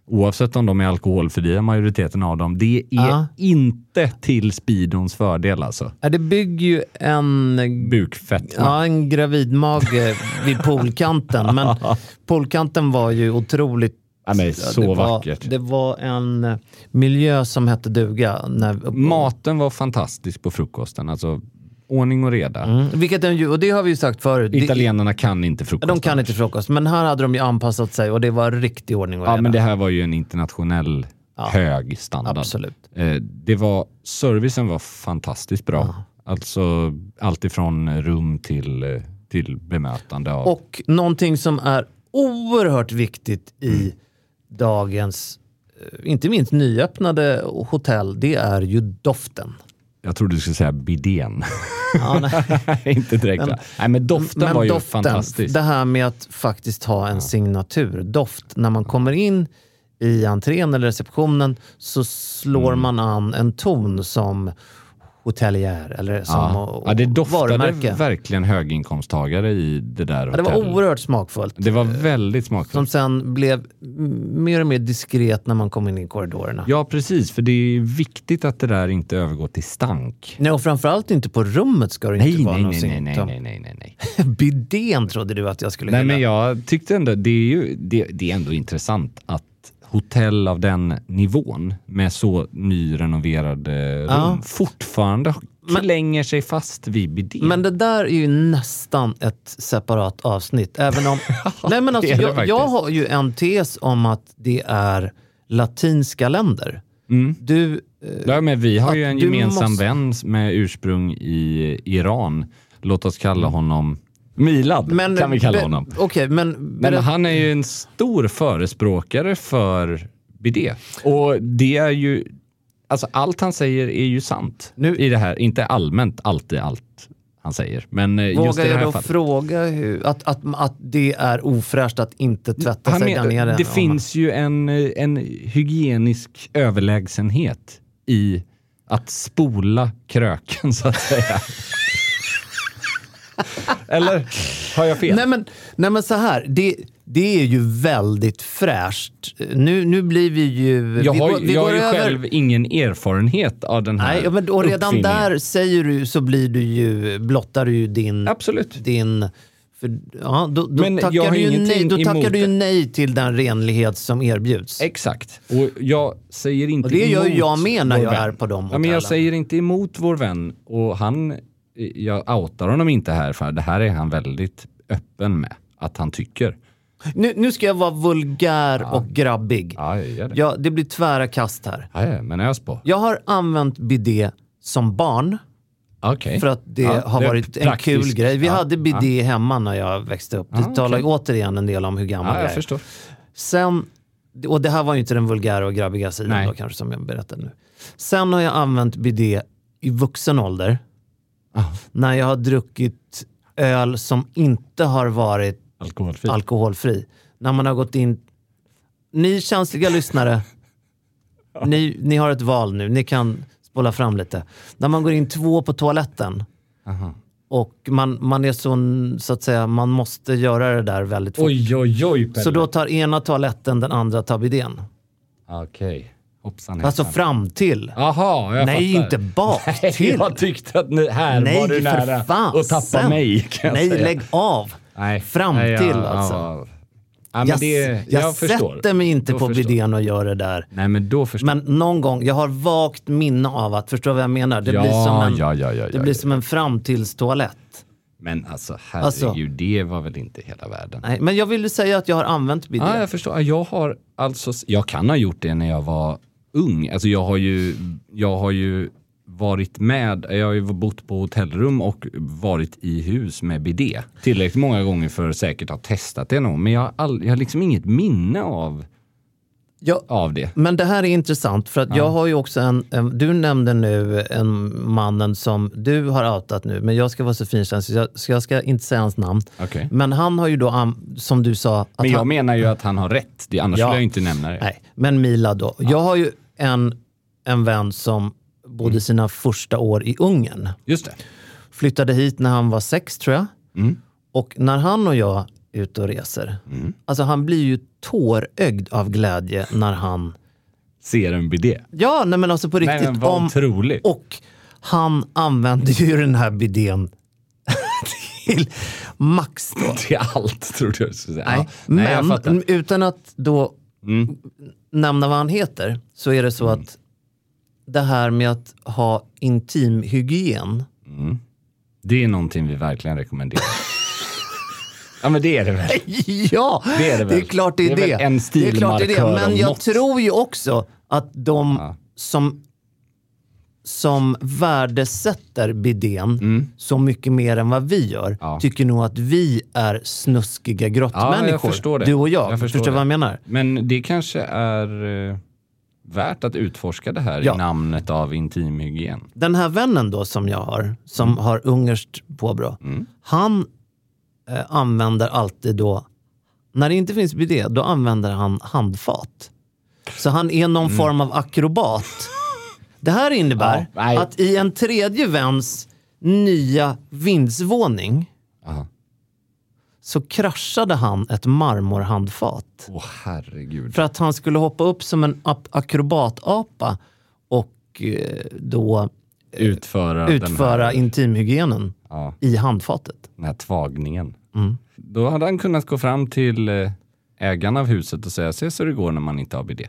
Oavsett om de är alkoholfria, majoriteten av dem. Det är Ja. inte till Speedons fördel alltså. Ja, Det bygger ju en, Bukfetma. ja, en gravidmage vid poolkanten. Men poolkanten var ju otroligt Ja, men så det var, vackert. Det var en eh, miljö som hette duga. När, Maten var fantastisk på frukosten. Alltså ordning och reda. Mm. Vilket ju, och det har vi ju sagt förut. Det- Italienarna kan inte frukost. De kan inte frukost, men här hade de ju anpassat sig och det var riktig ordning och Ja, reda. men det här var ju en internationell hög standard. Absolut. Eh, det var, servicen var fantastiskt bra. Alltså allt ifrån rum till, till bemötande av... Och någonting som är oerhört viktigt i Mm. dagens, eh, inte minst nyöppnade hotell, det är ju doften. Jag trodde du skulle säga bidén. Ja, nej. inte direkt. va? Nej, men doften var ju doften, fantastisk. Det här med att faktiskt ha en signaturdoft. När man kommer in i entrén eller receptionen så slår Mm. man an en ton som hotelier eller som Ja. ja, det doftade varumärke. verkligen höginkomsttagare i det där Ja, det var hotellet. oerhört smakfullt. Det var väldigt Som smakfullt. sen blev mer och mer diskret när man kom in i korridorerna. Ja, precis. För det är viktigt att det där inte övergår till stank. Nej, och framförallt inte på rummet ska det inte Nej, vara nej, någon nej, nej, nej, nej, nej, nej, nej. Bidén trodde du att jag skulle Nej, hylla. men jag tyckte ändå, det är ju det, det är ändå intressant att hotell av den nivån med så nyrenoverade rum Ja. fortfarande klänger sig fast vid bidén. Men det där är ju nästan ett separat avsnitt. Även om, nej men alltså, jag, jag har ju en tes om att det är latinska länder. Du, eh, Ja, men vi har ju en du gemensam måste- vän med ursprung i Iran. Låt oss kalla honom Milad, men, kan vi kalla honom. Okej, men, Men berätta- han är ju en stor förespråkare för bidé. Och det är ju, alltså allt han säger är ju sant Nu- i det här. Inte allmänt alltid allt han säger, men eh, just i det jag här då fallet. fråga hur, att, att, att det är ofräscht att inte tvätta Han sig men- där nere? det finns ju en, eh, en hygienisk överlägsenhet i att spola kröken så att säga. Eller har jag fel? Nej men, nej men så här, det, det är ju väldigt fräscht. Nu, nu blir vi ju... jag vi har, går- ju- vi jag har ju över- själv ingen erfarenhet av den här Nej, men, och redan där säger du så blir du ju, blottar du ju din... Absolut. din för, ja, då då, Men jag tackar du, ju nej, då tackar emot du ju nej till den renlighet som erbjuds. Exakt. Och jag säger inte Och det gör emot jag med när jag är på de ja, men Jag säger inte emot vår vän och han, jag outar honom inte här för det här är han väldigt öppen med att han tycker. Nu, nu ska jag vara vulgär och grabbig. Ja, det. Ja, det blir tvära kast här. Ja, ja, men ös på. Jag har använt bidé som barn Okej. för att det Ja, har det varit en kul grej. Vi Ja, hade bidé hemma när jag växte upp. Det Ja, talar okej. återigen en del om hur gammal Ja, jag jag är. förstår. Sen, och det här var ju inte den vulgära och grabbiga sidan Nej. då kanske som jag berättade nu. Sen har jag använt bidé i vuxen ålder. När jag har druckit öl som inte har varit Alkoholfri. alkoholfri. När man har gått in... Ni känsliga lyssnare, ni, ni har ett val nu. Ni kan spola fram lite. När man går in två på toaletten och man, man är så, så att säga, man måste göra det där väldigt fort. Oj, oj, oj. Pelle. Så då tar ena toaletten, den andra tar bidén. Okej. Hoppsan Alltså fram till. Jaha, jag Nej, fattar. inte bak Nej, till. jag tyckte att ni, här Nej, var du nära fan. att tappa mig. Kan jag Nej, säga. lägg av. Nej. Fram Nej, till ja, alltså. Ja, ja, jag det, jag, jag sätter mig inte Då på bidén och gör det där. Nej, men då förstår Men någon gång, jag har vagt minne av att, förstår du vad jag menar? Det Ja, blir som en, ja, ja, ja, det ja, blir ja. som en framtidstoalett. Men alltså herregud, Alltså. det var väl inte hela världen. Nej, men jag ville säga att jag har använt bidé. Ja, jag förstår. Ja, Jag har alltså, jag kan ha gjort det när jag var ung. Alltså jag har ju, jag har ju varit med, jag har ju bott på hotellrum och varit i hus med bidé. Tillräckligt många gånger för att säkert ha testat det nog. Men jag har, all, jag har liksom inget minne av, Ja, av det. men det här är intressant för att jag har ju också en, en, du nämnde nu en mannen som du har outat nu, men jag ska vara så finkänslig så jag, så jag ska inte säga hans namn. Okej. Men han har ju då, som du sa, Men jag han, menar ju att han har rätt. Det, annars Ja. skulle jag inte nämna det. Nej, men Mila då. Jag har ju en, en vän som bodde sina första år i Ungern. Just det. Flyttade hit när han var sex tror jag. Mm. Och när han och jag är ute och reser, alltså han blir ju tårögd av glädje när han... Ser en bidé. Ja, nej men alltså på Nej, riktigt. men vad om, otroligt. och han använder ju den här bidén till max då. Till allt trodde jag skulle säga. Nej, Ja. Nej, men utan att då Mm. nämna vad han heter så är det så att det här med att ha intimhygien. Det är någonting vi verkligen rekommenderar. ja men det är det väl. ja, Det är det väl. klart det är Det det. är väl en det är klart det är det. Men jag något. tror ju också att de Ja. som, som värdesätter bidén så mycket mer än vad vi gör, Mm. Ja. tycker nog att vi är snuskiga grottmänniskor. Ja. Du och jag. Jag förstår förstår du vad jag menar? Men det kanske är eh, värt att utforska det här Ja. i namnet av intimhygien. Den här vännen då som jag har, som Mm. har ungerskt påbrå, han eh, använder alltid då, när det inte finns bidé, då använder han handfat. Så han är någon Mm. form av akrobat. Det här innebär Ja, att i en tredje väns nya vindsvåning Aha. så kraschade han ett marmorhandfat. Åh herregud. För att han skulle hoppa upp som en ap- akrobatapa och eh, då Utföra, utföra här, intimhygienen ja, i handfatet. den här tvagningen. Mm. Då hade han kunnat gå fram till eh, ägaren av huset och säga se så det går när man inte har bidé.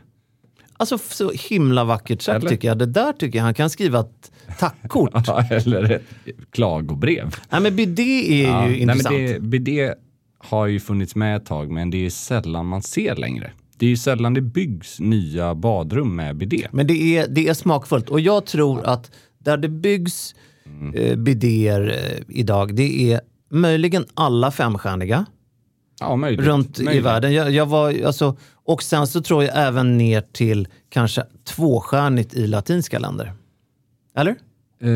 Alltså så himla vackert sagt Eller? tycker jag. Det där tycker jag han kan skriva ett tackkort. Ja, Eller ett klagobrev. Nej men bidé är Ja, ju nej, intressant. men det, bidé har ju funnits med ett tag men det är sällan man ser längre. Det är ju sällan det byggs nya badrum med bidé. Men det är, det är smakfullt och jag tror att där det byggs Mm. eh, bidéer eh, idag, det är möjligen alla femstjärniga Ja, möjligt. runt i möjligt. världen. Jag, jag var, alltså, och sen så tror jag även ner till kanske tvåstjärnigt i latinska länder. Eller? Eh,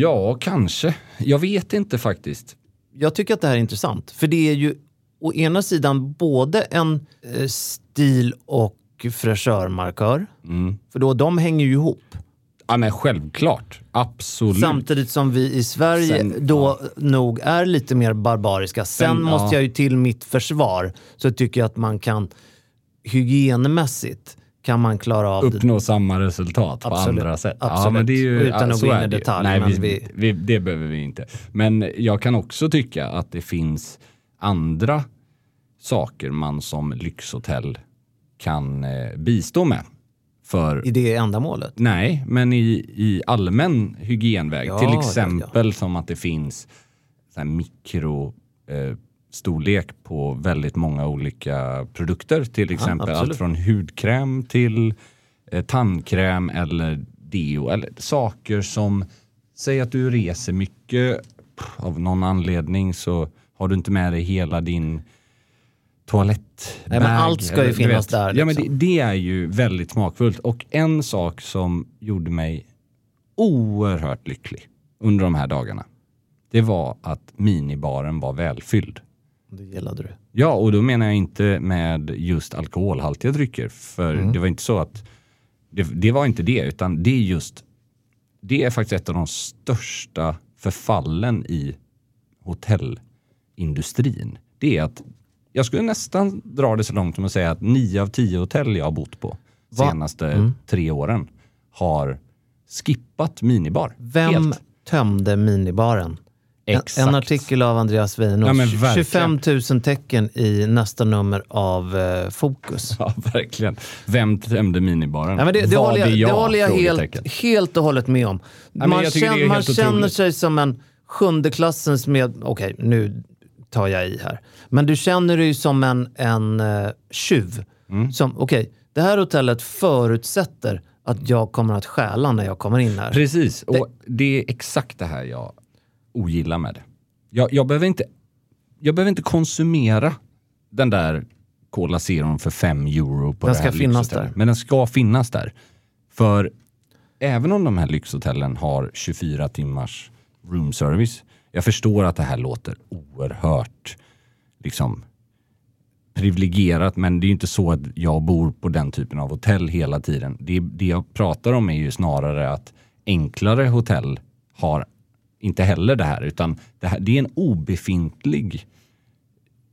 ja, kanske. Jag vet inte faktiskt. Jag tycker att det här är intressant. För det är ju å ena sidan både en eh, stil och fräschörmarkör. Mm. För då, de hänger ju ihop. Ja, men självklart. Absolut. Samtidigt som vi i Sverige Sen- då nog är lite mer barbariska. Sen, Sen, måste ja. jag ju till mitt försvar så tycker jag att man kan hygienmässigt kan man klara av det. uppnå samma resultat på Absolut. andra sätt. Absolut. det är ju, Utan att gå in i det detalj, Nej, vi, vi- vi, det behöver vi inte. Men jag kan också tycka att det finns andra saker man som lyxhotell kan eh, bistå med. För I det ändamålet. Nej, men i, i allmän hygienväg. Ja, Till ja, exempel som att det finns så mikro eh, storlek på väldigt många olika produkter. Till exempel absolut. allt från hudkräm till eh, tandkräm eller deo. Eller saker som, säg att du reser mycket av någon anledning så har du inte med dig hela din toalett. Nej, men allt ska ju finnas där, Ja, men det, liksom. det är ju väldigt smakfullt. Och en sak som gjorde mig oerhört lycklig under de här dagarna. Det var att minibaren var välfylld. Det gillade du. Ja, och då menar jag inte med just alkoholhaltiga drycker. För Mm. det var inte så att det, det var inte det, utan det är just det är faktiskt ett av de största förfallen i hotellindustrin. Det är att jag skulle nästan dra det så långt som att säga att nio av tio hotell jag har bott på Va? Mm. senaste tre åren har skippat minibar. Vem Helt. tömde minibaren? En, Exakt. en artikel av Andreas Weinås. Ja, men verkligen. 25 000 tecken i nästa nummer av eh, Fokus. Ja, verkligen. Vem tömde minibaren? Ja, men det, det, håller jag, det det håller jag helt, helt och hållet med om. men man jag känner, man känner sig som en sjunde klassens med... Okej, nu tar jag i här. Men du känner dig som en, en uh, tjuv. Mm. Som, okej, det här hotellet förutsätter att jag kommer att stjäla när jag kommer in här. Precis, och det är exakt det här jag ogillar med det. Jag, jag, behöver, inte, jag behöver inte konsumera den där Cola Zero för 5 euro på Den det här ska finnas där. Men den ska finnas där. För även om de här lyxhotellen har 24 timmars room service. Jag förstår att det här låter oerhört liksom privilegierat men det är ju inte så att jag bor på den typen av hotell hela tiden. Det, det jag pratar om är ju snarare att enklare hotell har inte heller det här utan det, här, det är en obefintlig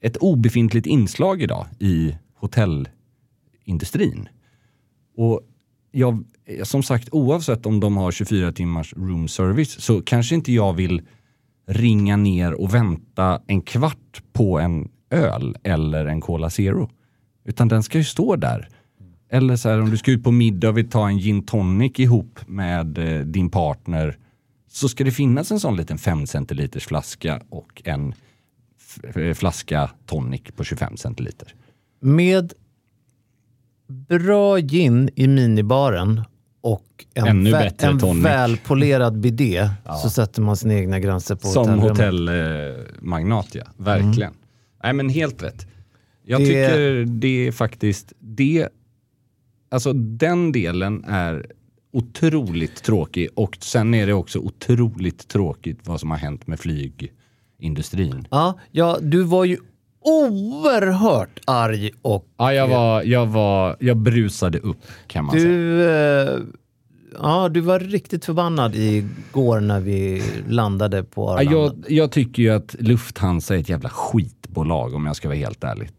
ett obefintligt inslag idag i hotellindustrin. Och jag, som sagt, oavsett om de har 24 timmars room service så kanske inte jag vill ringa ner och vänta en kvart på en öl eller en Cola Zero. Utan den ska ju stå där. Eller så här, om du ska ut på middag och vill ta en gin tonic ihop med eh, din partner så ska det finnas en sån liten 5 centiliters flaska och en eh, flaska tonic på 25 centiliter. Med bra gin i minibaren och en, Ännu vä- bättre en tonic. välpolerad bidé så sätter man sina egna gränser på Som hotellmagnat ja, verkligen. Nej men helt rätt. Jag Det- tycker det är faktiskt, det, alltså den delen är otroligt tråkig och sen är det också otroligt tråkigt vad som har hänt med flygindustrin. Ja, ja, du var ju oerhört arg och Ja, jag var, jag var, jag brusade upp kan man säga. du eh, ja, du var riktigt förbannad igår när vi landade på Ja, Arlanda. jag, jag tycker ju att Lufthansa är ett jävla skitbolag om jag ska vara helt ärlig.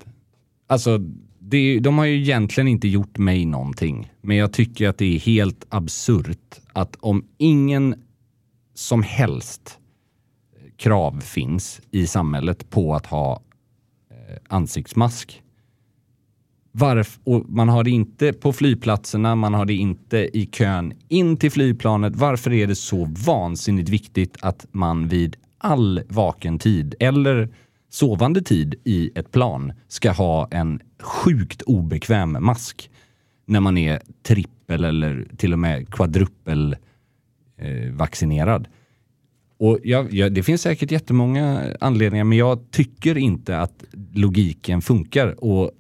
Alltså, det, de har ju egentligen inte gjort mig någonting. Men jag tycker att det är helt absurt att om ingen som helst krav finns i samhället på att ha eh, Eh, ansiktsmask. Varf, och man har det inte på flygplatserna, man har det inte i kön in till flygplanet. Varför är det så vansinnigt viktigt att man vid all vaken tid eller sovande tid i ett plan ska ha en sjukt obekväm mask när man är trippel eller till och med kvadruppel eh, vaccinerad. Och jag, jag, det finns säkert jättemånga anledningar, men jag tycker inte att logiken funkar. Och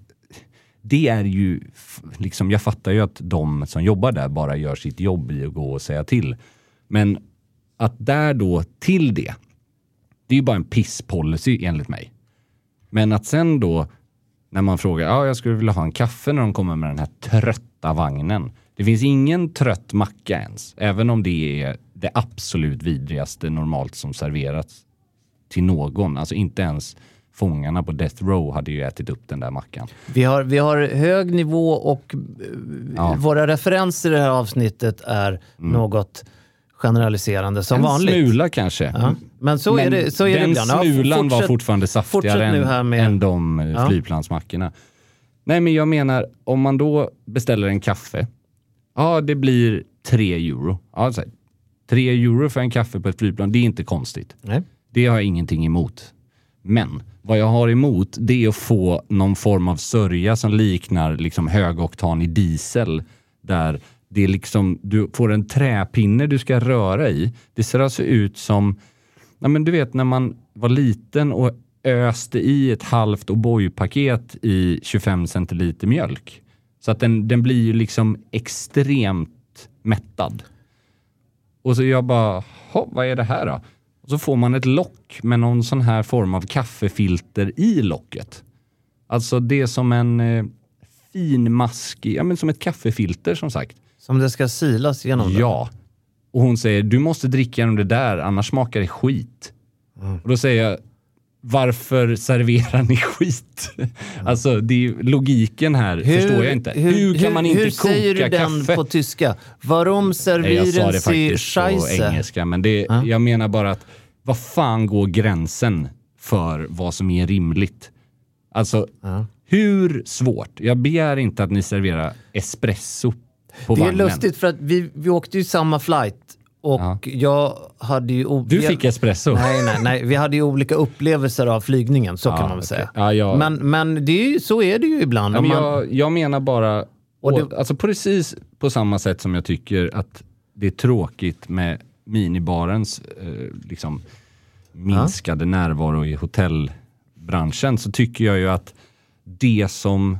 det är ju, liksom, jag fattar ju att de som jobbar där bara gör sitt jobb i att gå och säga till. Men att där då till det, det är ju bara en pisspolicy enligt mig. Men att sen då, när man frågar, ja jag skulle vilja ha en kaffe när de kommer med den här trötta vagnen. Det finns ingen trött macka ens, även om det är det absolut vidrigaste normalt som serverats till någon. Alltså inte ens fångarna på Death Row hade ju ätit upp den där mackan. Vi, har, vi har hög nivå och eh, Ja. Mm. våra referenser i det här avsnittet är något generaliserande som en vanligt. smula kanske. Ja. Men så är det, så är det den. Ja, smulan var fortsätt- fortfarande fortsätt saftigare än, med- än de eh, Ja. flygplansmackorna. Nej, men jag menar, om man då beställer en kaffe. Ja, det blir tre euro. Ja, så här, tre euro för en kaffe på ett flygplan, det är inte konstigt. Nej. Det har jag ingenting emot. Men vad jag har emot det är att få någon form av sörja som liknar liksom högoktan i diesel. Där det är liksom, du får en träpinne du ska röra i. Det ser alltså ut som, ja men du vet när man var liten och öste i ett halvt O'boy-paket i 25 centiliter mjölk. Så att den, den blir ju liksom extremt mättad. Och så jag bara, "Ha, vad är det här då? Och så får man ett lock med någon sån här form av kaffefilter i locket. Alltså det är som en eh, finmaskig, ja men som ett kaffefilter som sagt. Som det ska silas genom. Ja. Och hon säger, du måste dricka genom det där, annars smakar det skit. Mm. Och då säger jag, varför serverar ni skit? Alltså det är, logiken här förstår jag inte. Hur, kan man inte hur koka säger du den kaffe? på tyska? Warum Nej, jag sa servieren det faktiskt på Scheisse? engelska, men det, jag menar bara att vad fan går gränsen för vad som är rimligt? Alltså, hur svårt? Jag begär inte att ni serverar espresso på Det är vagnen. lustigt för att vi, vi åkte ju samma flight och Ja. jag hade ju... Du fick espresso? Nej, nej, nej. Vi hade ju olika upplevelser av flygningen, så Ja, kan man väl säga. Ja, jag- Men, men det är ju, så är det ju ibland. Ja, men man, jag, jag menar bara, Och det- alltså precis på samma sätt som jag tycker att det är tråkigt med minibarens eh, liksom, minskade närvaro i hotellbranschen så tycker jag ju att det som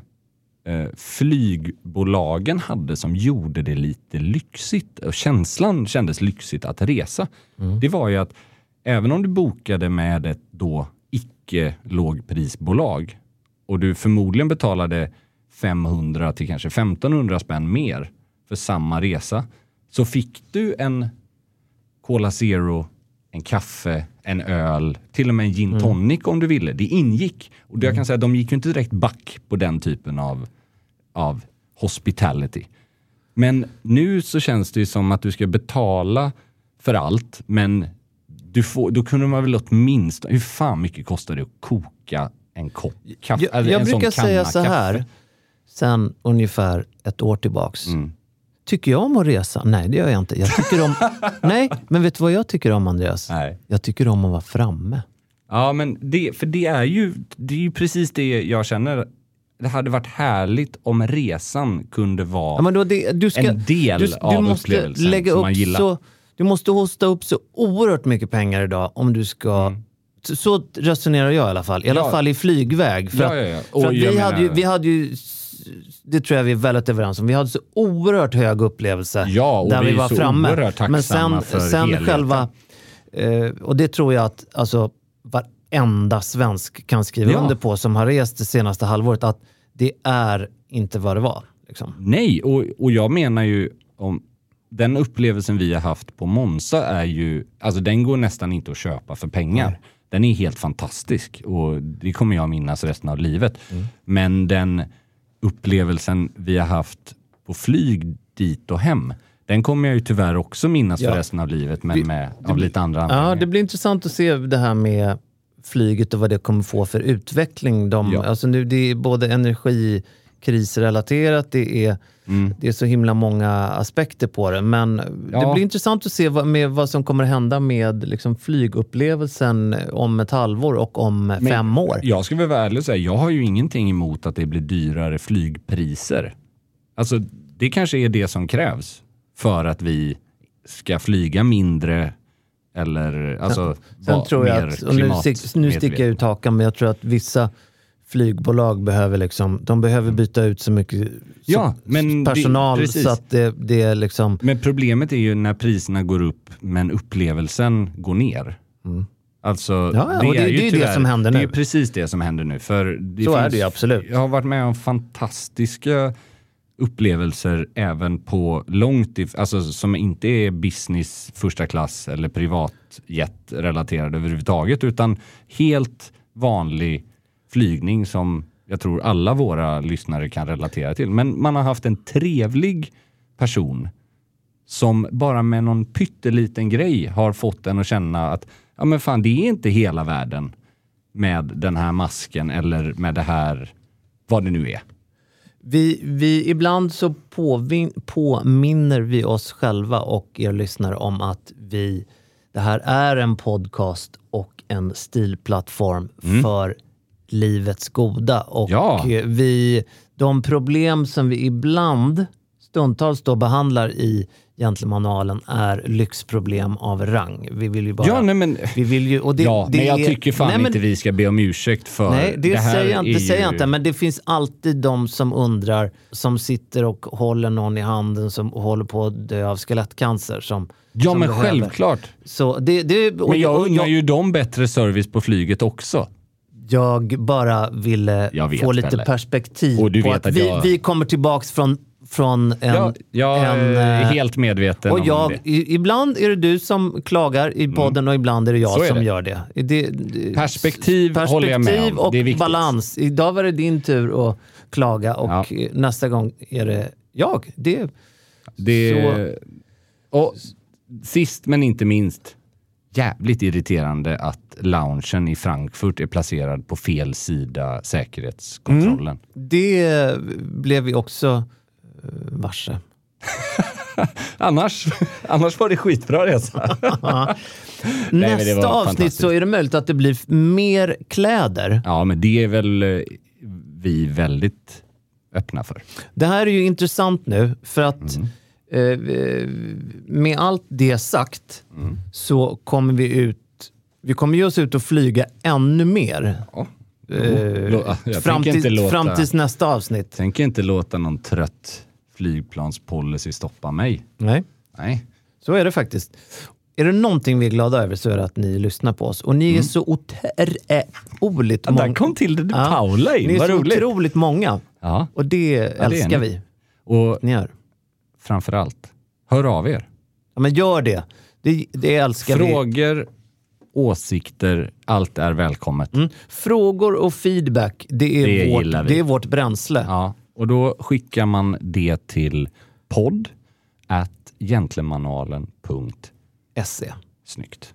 flygbolagen hade som gjorde det lite lyxigt och känslan kändes lyxigt att resa. Det var ju att även om du bokade med ett då icke lågprisbolag och du förmodligen betalade 500 till kanske 1500 spänn mer för samma resa så fick du en Cola Zero, en kaffe, en öl, till och med en gin tonic om du ville. Det ingick. Och jag kan säga att de gick ju inte direkt back på den typen av, av hospitality. Men nu så känns det ju som att du ska betala för allt, men du får, då kunde man väl åtminstone, hur fan mycket kostar det att koka en kopp kaffe? jag, jag sån brukar säga så här, kaffe? sen ungefär ett år tillbaks. Mm. Tycker jag om att resa? Nej, det gör jag inte. Jag tycker om... Nej, men vet du vad jag tycker om, Andreas? Nej. Jag tycker om att vara framme. Ja, men det, för det är, ju, det är ju precis det jag känner. Det hade varit härligt om resan kunde vara... Ja, då det, du ska, En del du, du av måste upplevelsen lägga som upp man gillar. Så, du måste hosta upp så oerhört mycket pengar idag om du ska... Så, så resonerar jag i alla fall. I alla Mm. Ja. fall i flygväg. För Ja, att, ja, ja. För vi, menar- hade ju, vi hade ju... Det tror jag vi är väldigt överens om. Vi hade så oerhört hög upplevelse Ja, där vi vi var framme. Men sen, sen helheten. själva... Eh, och det tror jag att alltså, varenda svensk kan skriva Ja. under på som har rest det senaste halvåret. Att det är inte vad det var. Liksom. Nej, och, och jag menar ju om... den upplevelsen vi har haft på Monza är ju, alltså den går nästan inte att köpa för pengar. Den är helt fantastisk och det kommer jag minnas resten av livet. Men den upplevelsen vi har haft på flyg dit och hem, den kommer jag ju tyvärr också minnas Ja. för resten av livet, men med, av lite andra Ja, anledningar. det blir intressant att se det här med flyget och vad det kommer få för utveckling. De, Ja. alltså nu, det är både energikrisrelaterat, det är, Mm. det är så himla många aspekter på det. Men det Ja. blir intressant att se vad, med vad som kommer hända med liksom, flygupplevelsen om ett halvår och om fem år. Jag ska väl vara ärlig och säga, jag har ju ingenting emot att det blir dyrare flygpriser. Alltså, det kanske är det som krävs för att vi ska flyga mindre eller alltså Sen vara tror jag att, och nu, nu sticker jag ut hakan, men jag tror att vissa flygbolag behöver, liksom, de behöver byta ut så mycket Ja, så, men det- personal precis. så att det, det är liksom... Men problemet är ju när priserna går upp men upplevelsen går ner. Alltså, Mm. Ja, ja, och det- ju det är ju det som händer Det är nu. precis det som händer nu. För det Så är det ju absolut. Jag har varit med om fantastiska upplevelser även på långt, if- alltså som inte är business första klass eller privatjet relaterade överhuvudtaget utan helt vanlig flygning som jag tror alla våra lyssnare kan relatera till. Men man har haft en trevlig person som bara med någon pytteliten grej har fått en att känna att ja men fan det är inte hela världen med den här masken eller med det här, vad det nu är. Vi, vi, ibland så påvin, påminner vi oss själva och er lyssnare om att vi, det här är en podcast och en stilplattform för livets goda. Och Ja. vi, de problem som vi ibland, stundtals då behandlar i Gentlemanualen är lyxproblem av rang. Vi vill ju bara... Ja, nej men, vi vill ju, och det, ja, det men jag är- tycker fan Nej, men- inte vi ska be om ursäkt för Nej, det, här säger jag inte, det säger jag ju- inte. Men det finns alltid de som undrar, som sitter och håller någon i handen som håller på att dö av skelettcancer. Som, Ja som men behöver. självklart. Så det, det, och Men jag unnar ju dem bättre service på flyget också. jag bara ville Jag få lite Pelle. perspektiv Och du på vet att, att vi, jag- vi kommer tillbaks från, från en... jag jag en, är eh, helt medveten och om jag, det. i, ibland är det du som klagar i podden och ibland är det jag är som det. gör det. det, det Perspektiv håller jag med om. Perspektiv och Det balans. Idag var det din tur att klaga och Ja. nästa gång är det jag. Det, Det, Så- och sist men inte minst, jävligt irriterande att loungen i Frankfurt är placerad på fel sida säkerhetskontrollen. det blev vi också varse. Annars, annars var det skitbra resa. det Nästa avsnitt så är det möjligt att det blir mer kläder. ja, men det är väl eh, vi väldigt öppna för. Det här är ju intressant nu för att Mm. eh, med allt det sagt Mm. så kommer vi ut vi kommer ge oss ut och flyga ännu mer. Ja. Eh, fram, till, låta- fram tills nästa avsnitt. Tänker inte låta någon trött flygplanspolicy stoppa mig. Nej, Nej. så är det faktiskt. Är det någonting vi är glada över så är det att ni lyssnar på oss. Och ni är så otroligt många. Där kom till det Paula in, Ni är vad så roligt. otroligt många. Ja, Och det älskar ni. vi. och Ni gör. framförallt, hör av er. Ja, men gör det. Det, det älskar vi. Frågor, åsikter, allt är välkommet. Mm. Frågor och feedback, det är, Det vårt, det är vårt bränsle. Ja, och då skickar man det till podd at gentlemanualen.se. SE. Snyggt.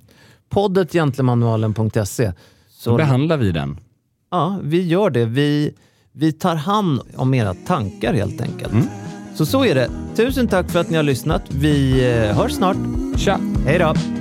Poddet gentlemanualen.se. Då Så behandlar vi den. ja, vi gör det. Vi, vi tar hand om era tankar helt enkelt. Mm. Så så är det. Tusen tack för att ni har lyssnat. Vi eh, hörs snart. Tja! Hej då!